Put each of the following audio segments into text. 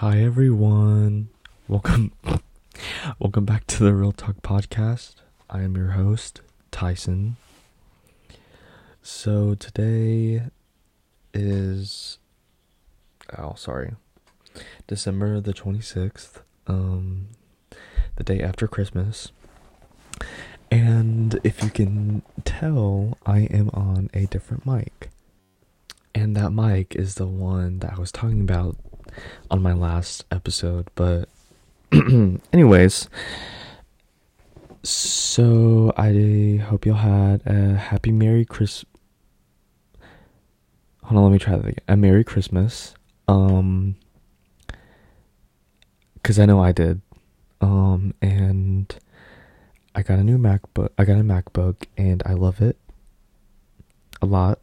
Hi everyone. Welcome welcome back to the Real Talk podcast. I am your host, Tyson. So today is oh sorry. December the 26th, um the day after Christmas. And if you can tell, I am on a different mic. And that mic is the one that I was talking about on my last episode. But, anyways, so I hope y'all had a happy Merry Christmas. Hold on, let me try that again. A Merry Christmas. Um, because I know I did. Um, and I got a new MacBook. I got a MacBook, and I love it a lot.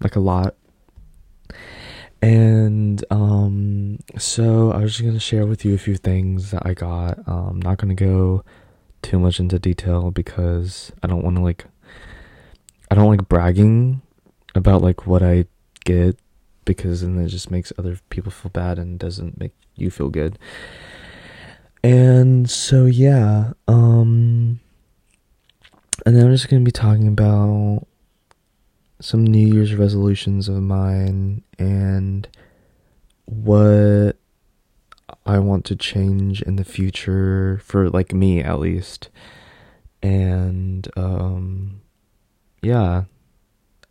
Like a lot. And um so I was just gonna share with you a few things that I got. Um I'm not gonna go too much into detail because I don't wanna like I don't like bragging about like what I get because then it just makes other people feel bad and doesn't make you feel good. And so yeah, um and then I'm just gonna be talking about some New Year's resolutions of mine and what I want to change in the future for like me at least. And um yeah,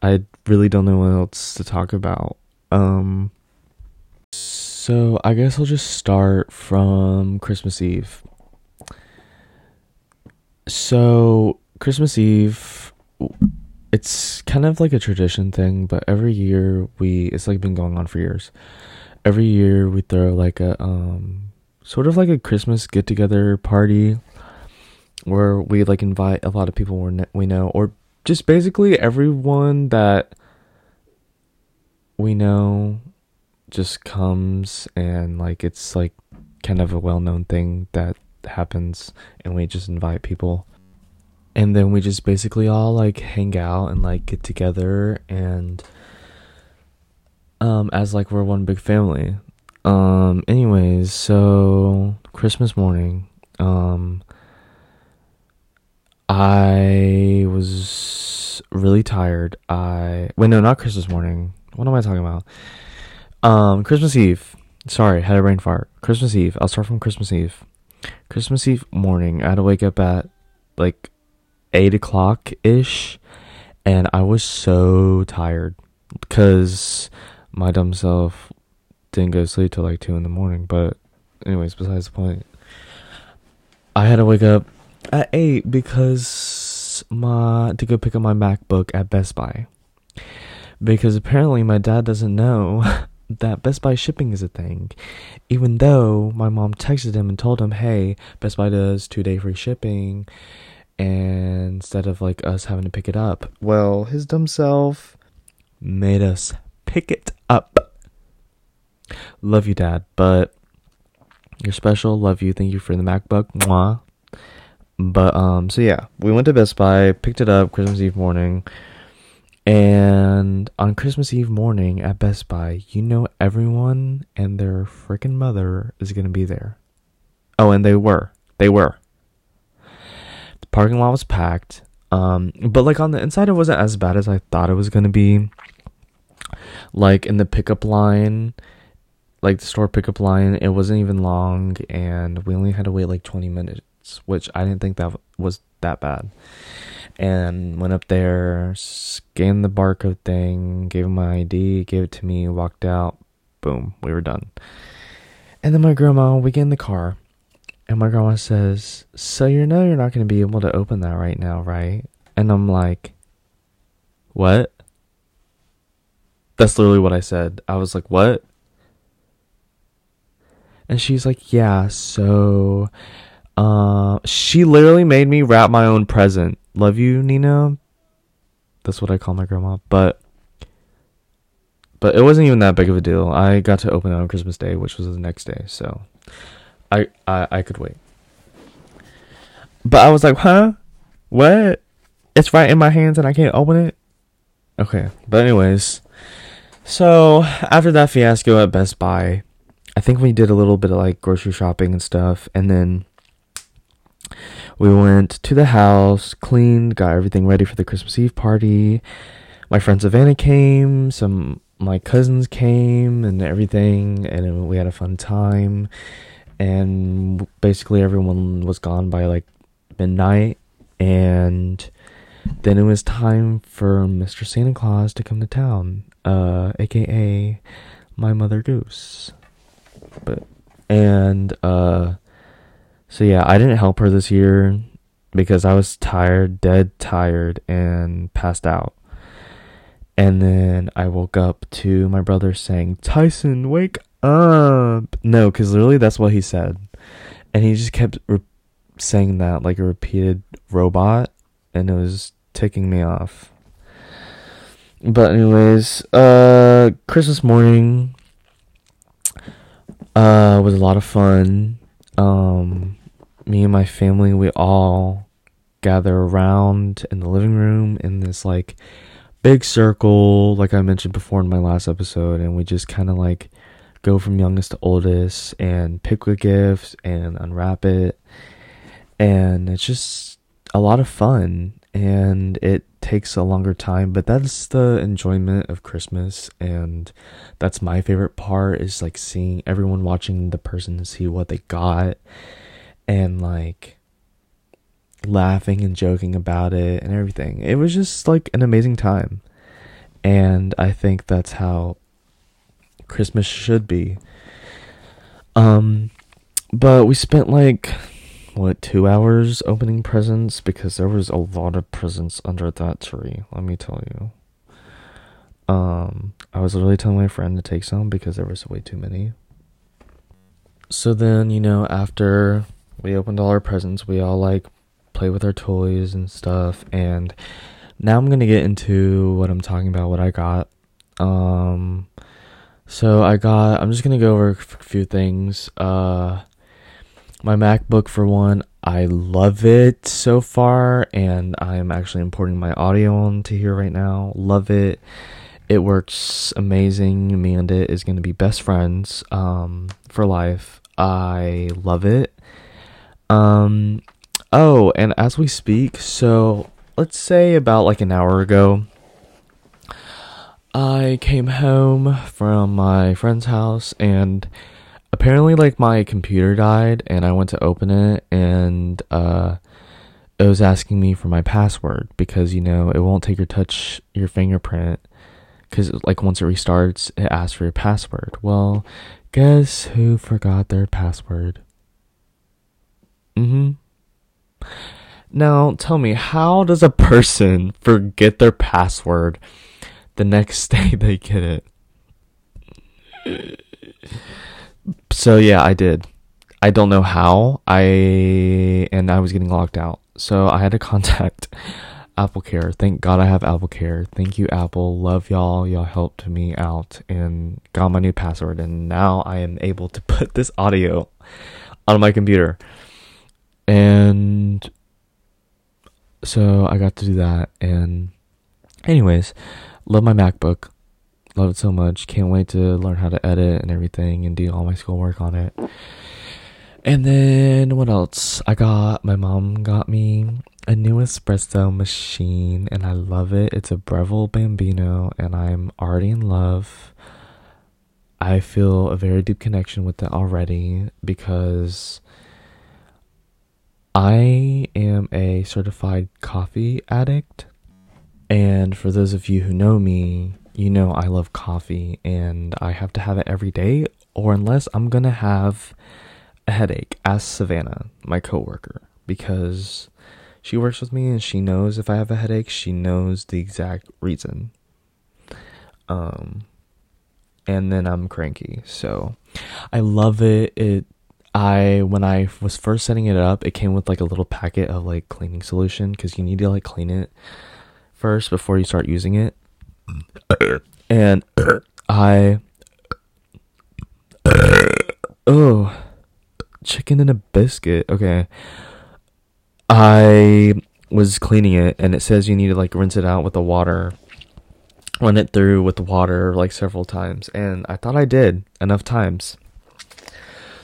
I really don't know what else to talk about. Um so I guess I'll just start from Christmas Eve. So Christmas Eve it's kind of like a tradition thing, but every year we it's like been going on for years. Every year we throw like a um sort of like a Christmas get together party where we like invite a lot of people we know or just basically everyone that we know just comes and like it's like kind of a well-known thing that happens and we just invite people and then we just basically all like hang out and like get together and um as like we're one big family. Um anyways so christmas morning um i was really tired. I wait no not christmas morning. What am i talking about? Um christmas eve. Sorry had a brain fart. Christmas eve. I'll start from christmas eve. Christmas eve morning i had to wake up at like eight o'clock ish, and I was so tired because my dumb self didn't go to sleep till like two in the morning. But, anyways, besides the point, I had to wake up at eight because my to go pick up my MacBook at Best Buy because apparently my dad doesn't know. that Best Buy shipping is a thing. Even though my mom texted him and told him, hey, Best Buy does two day free shipping and instead of like us having to pick it up, well, his dumb self made us pick it up. Love you, Dad, but you're special. Love you. Thank you for the MacBook. Mwah. But um, so yeah, we went to Best Buy, picked it up Christmas Eve morning, and on Christmas Eve morning at Best Buy, you know everyone and their freaking mother is gonna be there. Oh, and they were. They were. The parking lot was packed. Um, but like on the inside, it wasn't as bad as I thought it was gonna be. Like in the pickup line, like the store pickup line, it wasn't even long, and we only had to wait like 20 minutes, which I didn't think that was that bad. And went up there, scanned the barcode thing, gave him my ID, gave it to me, walked out. Boom, we were done. And then my grandma, we get in the car, and my grandma says, So you know you're not going to be able to open that right now, right? And I'm like, What? That's literally what I said. I was like, What? And she's like, Yeah, so. Uh, she literally made me wrap my own present. Love you, Nina. That's what I call my grandma. But but it wasn't even that big of a deal. I got to open it on Christmas Day, which was the next day. So I, I I could wait. But I was like, huh? What? It's right in my hands and I can't open it? Okay. But anyways, So after that fiasco at Best Buy, I think we did a little bit of like grocery shopping and stuff, and then we went to the house, cleaned, got everything ready for the Christmas Eve party. My friend Savannah came, some my cousins came, and everything, and we had a fun time. And basically, everyone was gone by like midnight, and then it was time for Mr. Santa Claus to come to town, uh, aka my mother goose. But and uh so yeah, I didn't help her this year because I was tired, dead tired and passed out. And then I woke up to my brother saying, "Tyson, wake up." No, cuz literally that's what he said. And he just kept re- saying that like a repeated robot and it was ticking me off. But anyways, uh Christmas morning uh was a lot of fun. Um me and my family we all gather around in the living room in this like big circle like I mentioned before in my last episode and we just kind of like go from youngest to oldest and pick a gift and unwrap it. And it's just a lot of fun and it takes a longer time but that's the enjoyment of christmas and that's my favorite part is like seeing everyone watching the person see what they got and like laughing and joking about it and everything. It was just like an amazing time. And i think that's how christmas should be um but we spent like what two hours opening presents because there was a lot of presents under that tree. Let me tell you. Um, I was literally telling my friend to take some because there was way too many. So then, you know, after we opened all our presents, we all like play with our toys and stuff. And now I'm gonna get into what I'm talking about, what I got. Um, so I got. I'm just gonna go over a few things. Uh my MacBook for one, I love it so far, and I'm actually importing my audio onto here right now. Love it. It works amazing. Me and it is to be best friends um, for life. I love it. Um, oh, and as we speak, so let's say about like an hour ago, I came home from my friend's house and apparently like my computer died and I went to open it and uh it was asking me for my password because you know it won't take your touch your fingerprint cuz like once it restarts it asks for your password. Well, guess who forgot their password? Mm Mhm. Now, tell me, how does a person forget their password the next day they get it? So yeah, I did. I don't know how. I and I was getting locked out. So I had to contact Apple Care. Thank God I have Apple Care. Thank you Apple. Love y'all. Y'all helped me out and got my new password and now I am able to put this audio on my computer. And so I got to do that and anyways, love my MacBook. Love it so much. Can't wait to learn how to edit and everything and do all my schoolwork on it. And then what else? I got my mom got me a new espresso machine and I love it. It's a Breville Bambino and I'm already in love. I feel a very deep connection with it already because I am a certified coffee addict. And for those of you who know me, you know I love coffee and I have to have it every day, or unless I'm gonna have a headache. Ask Savannah, my coworker, because she works with me and she knows if I have a headache, she knows the exact reason. Um, and then I'm cranky, so I love it. It I when I was first setting it up, it came with like a little packet of like cleaning solution because you need to like clean it first before you start using it and I oh chicken and a biscuit. Okay. I was cleaning it and it says you need to like rinse it out with the water run it through with the water like several times, and I thought I did enough times.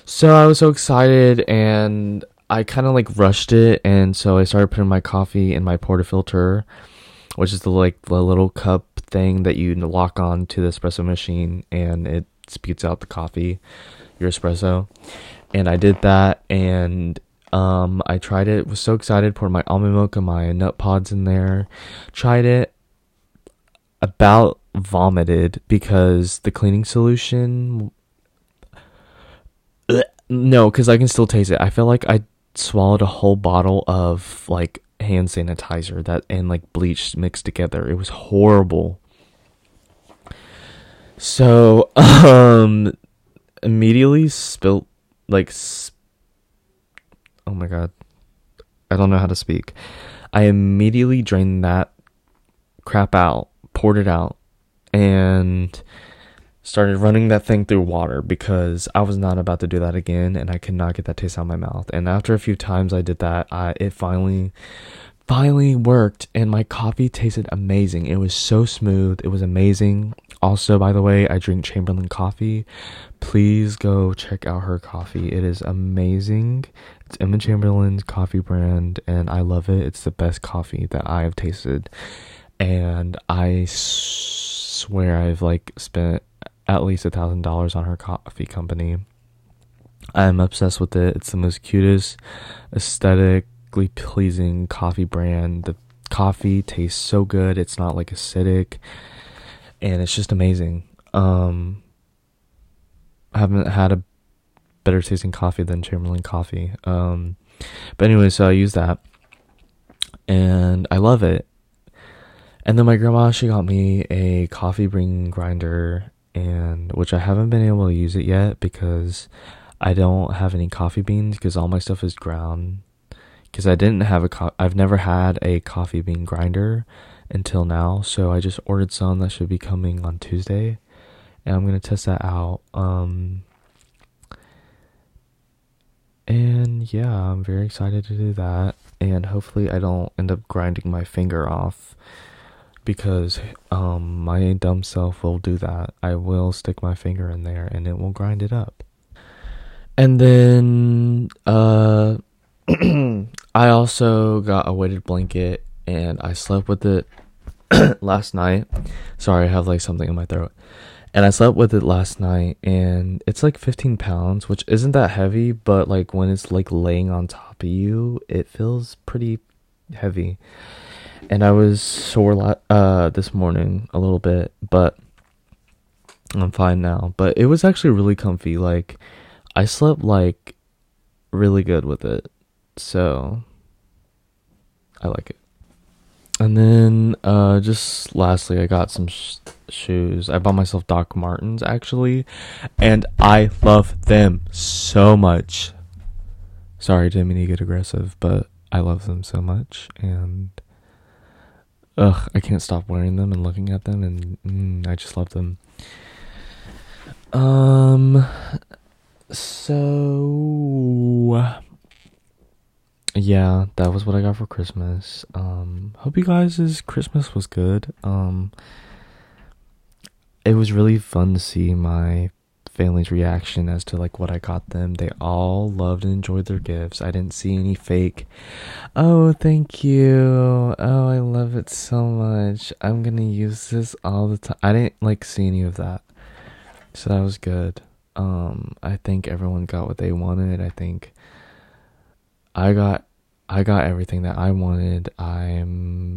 So I was so excited, and I kind of like rushed it, and so I started putting my coffee in my portafilter, which is the like the little cup thing that you lock on to the espresso machine, and it spits out the coffee, your espresso. And I did that, and um, I tried it. Was so excited. Poured my almond milk and my nut pods in there. Tried it. About vomited because the cleaning solution. No, because I can still taste it. I feel like I swallowed a whole bottle of like hand sanitizer that and like bleach mixed together. It was horrible. So, um, immediately spilt like sp- oh my god. I don't know how to speak. I immediately drained that crap out, poured it out, and started running that thing through water because I was not about to do that again and I could not get that taste out of my mouth. And after a few times I did that, I it finally finally worked and my coffee tasted amazing. It was so smooth. It was amazing. Also, by the way, I drink Chamberlain coffee. Please go check out her coffee. It is amazing. It's Emma Chamberlain's coffee brand and I love it. It's the best coffee that I have tasted. And I swear I've like spent at least a thousand dollars on her coffee company. I'm obsessed with it. It's the most cutest, aesthetically pleasing coffee brand. The coffee tastes so good. It's not like acidic, and it's just amazing. Um, I haven't had a better tasting coffee than Chamberlain coffee. Um, but anyway, so I use that, and I love it. And then my grandma she got me a coffee bean grinder and which I haven't been able to use it yet because I don't have any coffee beans because all my stuff is ground. Because I didn't have a, co- I've never had a coffee bean grinder until now, so I just ordered some that should be coming on Tuesday, and I'm gonna test that out. Um, and yeah, I'm very excited to do that, and hopefully I don't end up grinding my finger off because um my dumb self will do that. I will stick my finger in there and it will grind it up. And then uh I also got a weighted blanket and I slept with it last night. Sorry, I have like something in my throat. And I slept with it last night and it's like 15 pounds, which isn't that heavy, but like when it's like laying on top of you, it feels pretty heavy and I was sore la- uh this morning a little bit, but I'm fine now. But it was actually really comfy. Like I slept like really good with it. So I like it. And then uh just lastly I got some sh- shoes. I bought myself Doc Martens actually, and I love them so much. Sorry, didn't mean to get aggressive, but I love them so much and ugh, I can't stop wearing them and looking at them, and mm, I just love them. Um, so yeah, that was what I got for Christmas. Um, hope you guys' Christmas was good. Um, it was really fun to see my family's reaction as to like what I got them. They all loved and enjoyed their gifts. I didn't see any fake, oh, thank you. Oh, I love it so much. I'm going to use this all the time. I didn't like see any of that. So that was good. Um I think everyone got what they wanted. I think I got I got everything that I wanted. I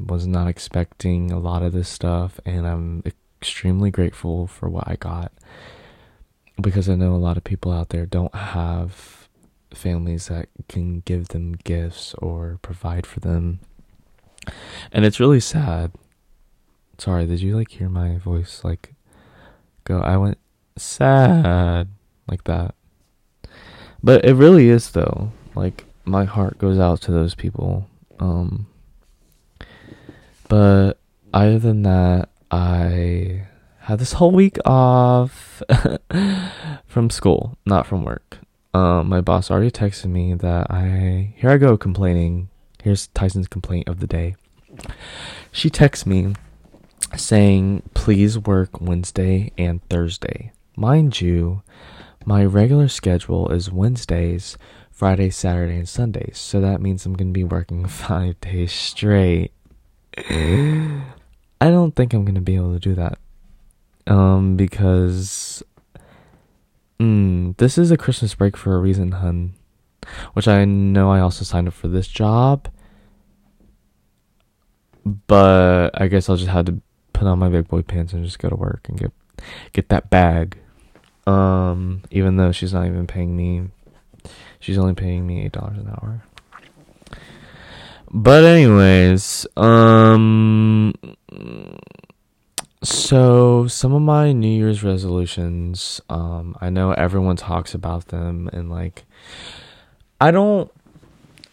was not expecting a lot of this stuff and I'm extremely grateful for what I got because I know a lot of people out there don't have families that can give them gifts or provide for them. And it's really sad. Sorry, did you like hear my voice like go I went sad like that. But it really is though. Like my heart goes out to those people. Um but other than that, I had this whole week off from school, not from work. Um, my boss already texted me that I here I go complaining. Here's Tyson's complaint of the day. She texts me saying please work Wednesday and Thursday. Mind you, my regular schedule is Wednesdays, Friday, Saturday, and Sundays. So that means I'm going to be working five days straight. I don't think I'm going to be able to do that. Um, because mm, this is a Christmas break for a reason, hun. Which I know I also signed up for this job. But I guess I'll just have to put on my big boy pants and just go to work and get get that bag. Um, even though she's not even paying me, she's only paying me eight dollars an hour. But anyways, um, so some of my New Year's resolutions, um, I know everyone talks about them and like, I don't.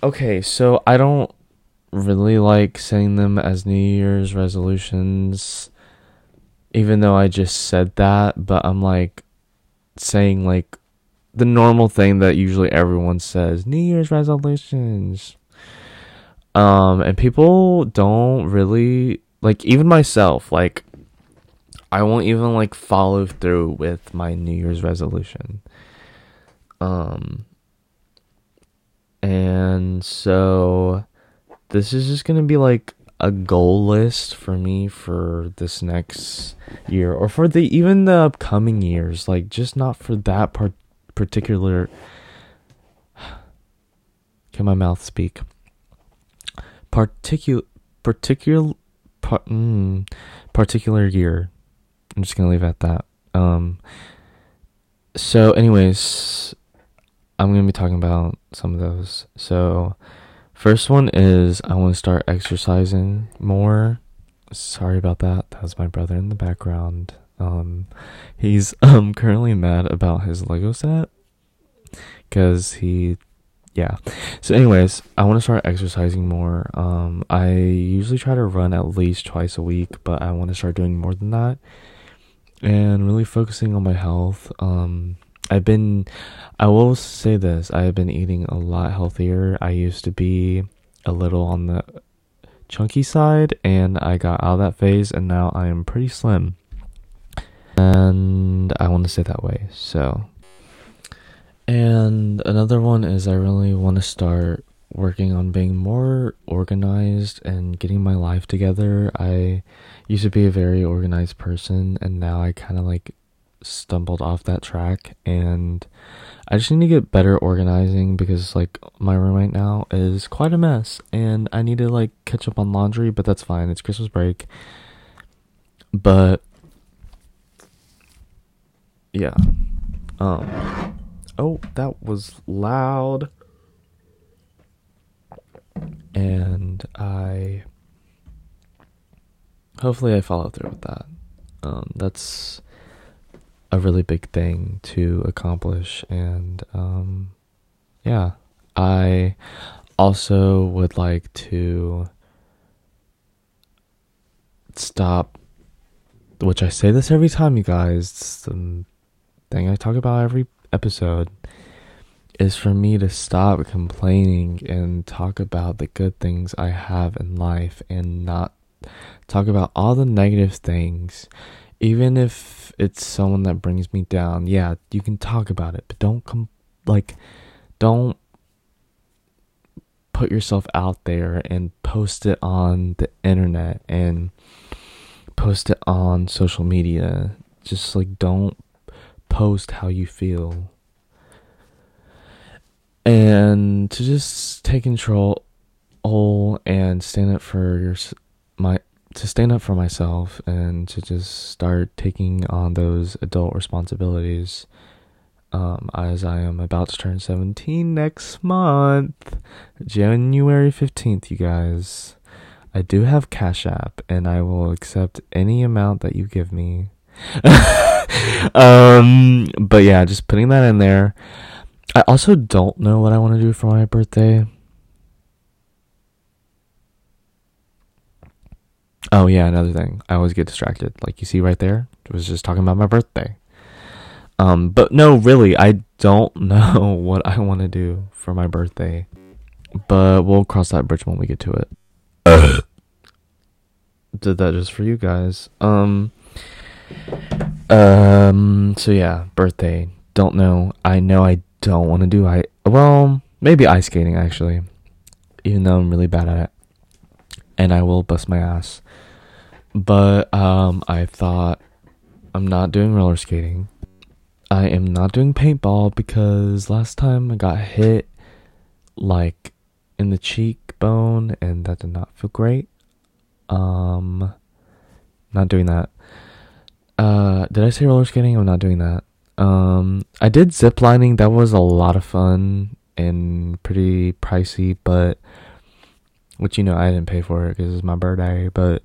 Okay, so I don't really like saying them as New Year's resolutions, even though I just said that, but I'm like saying like the normal thing that usually everyone says New Year's resolutions. Um, and people don't really like, even myself, like, I won't even like follow through with my New Year's resolution. Um, and so this is just gonna be like a goal list for me for this next year or for the even the upcoming years like just not for that part particular can my mouth speak particular particular par, mm, particular year i'm just gonna leave it at that um so anyways i'm gonna be talking about some of those so First one is I want to start exercising more. Sorry about that. That was my brother in the background. Um, he's um currently mad about his Lego set because he, yeah. So, anyways, I want to start exercising more. Um, I usually try to run at least twice a week, but I want to start doing more than that and really focusing on my health. Um, I've been, I will say this, I have been eating a lot healthier. I used to be a little on the chunky side, and I got out of that phase, and now I am pretty slim. And I want to stay that way, so. And another one is I really want to start working on being more organized and getting my life together. I used to be a very organized person, and now I kind of like stumbled off that track and I just need to get better organizing because like my room right now is quite a mess and I need to like catch up on laundry, but that's fine. It's Christmas break. But yeah. Um oh, that was loud. And I hopefully I follow through with that. Um that's a really big thing to accomplish and um yeah. I also would like to stop which i say this every time you guys. It's the thing i talk about every episode is for me to stop complaining and talk about the good things i have in life and not talk about all the negative things even if it's someone that brings me down, yeah, you can talk about it, but don't come like don't put yourself out there and post it on the internet and post it on social media. Just like don't post how you feel. And to just take control all and stand up for your my to stand up for myself and to just start taking on those adult responsibilities um, as I am about to turn 17 next month, January 15th, you guys. I do have Cash App and I will accept any amount that you give me. um, but yeah, just putting that in there. I also don't know what I want to do for my birthday. Oh yeah, another thing. I always get distracted. Like you see right there, was just talking about my birthday. Um, but no, really, I don't know what I want to do for my birthday. But we'll cross that bridge when we get to it. did that just for you guys. Um um so yeah, birthday. Don't know. I know I don't want to do I well, maybe ice skating actually. Even though I'm really bad at it. And I will bust my ass. But um I thought I'm not doing roller skating. I am not doing paintball because last time I got hit like in the cheekbone and that did not feel great. Um not doing that. Uh did I say roller skating? I'm not doing that. Um I did zip lining, that was a lot of fun and pretty pricey, but which you know I didn't pay for it because it's my birthday, but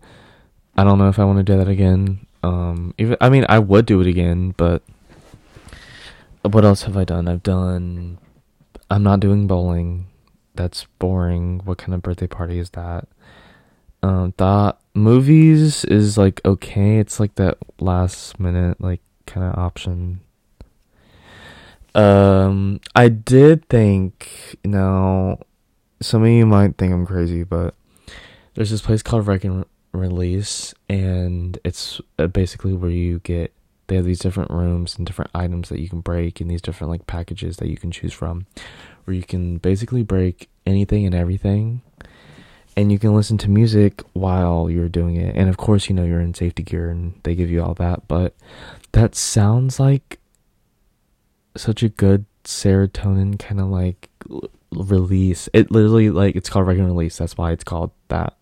I don't know if I want to do that again. Um even I mean I would do it again, but what else have I done? I've done I'm not doing bowling. That's boring. What kind of birthday party is that? Um thought movies is like okay. It's like that last minute like kind of option. Um I did think now some of you might think I'm crazy, but there's this place called Wreck and Release and it's uh, basically where you get they have these different rooms and different items that you can break and these different like packages that you can choose from where you can basically break anything and everything and you can listen to music while you're doing it. And of course you know you're in safety gear and they give you all that but that sounds like such a good serotonin kind of like release it literally like it's called Wreck and Release that's why it's called that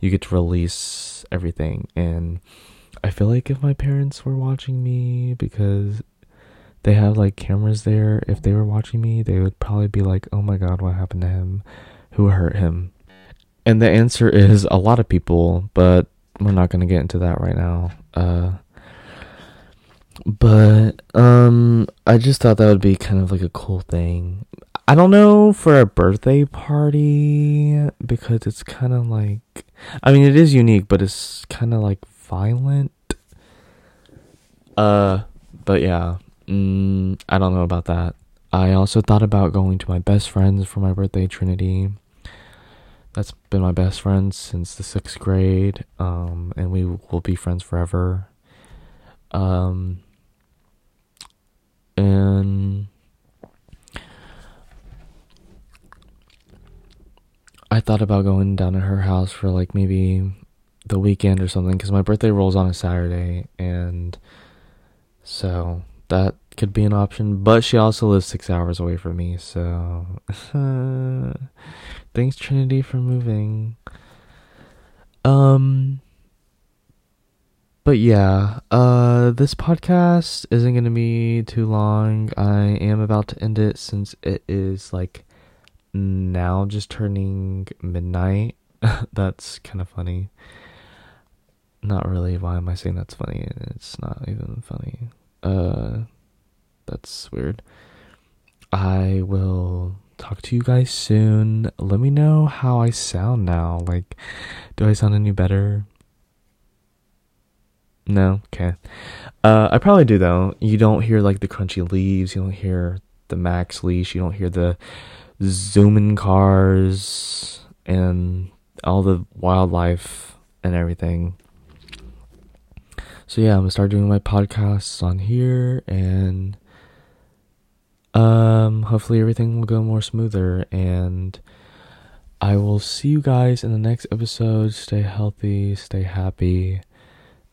you get to release everything and I feel like if my parents were watching me because they have like cameras there, if they were watching me, they would probably be like, "Oh my god, what happened to him? Who hurt him?" And the answer is a lot of people, but we're not going to get into that right now. Uh but um I just thought that would be kind of like a cool thing. I don't know for a birthday party because it's kind of like I mean it is unique, but it's kind of like violent. Uh, but yeah, mm, I don't know about that. I also thought about going to my best friends for my birthday, Trinity. That's been my best friend since the sixth grade, um, and we will be friends forever. Um, and I thought about going down to her house for like maybe the weekend or something because my birthday rolls on a Saturday, and so that could be an option. But she also lives six hours away from me, so thanks Trinity for moving. Um but yeah, uh this podcast isn't to be too long. I am about to end it since it is like now just turning midnight. That's kind of funny not really. Why am I saying that's funny? It's not even funny. Uh, that's weird. I will talk to you guys soon. Let me know how I sound now. Like, do I sound any better? No? Okay. Uh, I probably do though. You don't hear like the crunchy leaves, you don't hear the max leash, you don't hear the zooming cars and all the wildlife and everything so yeah, I'm gonna start doing my podcasts on here and um hopefully everything will go more smoother and I will see you guys in the next episode. Stay healthy, stay happy,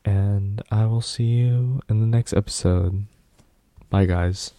and I will see you in the next episode. Bye guys.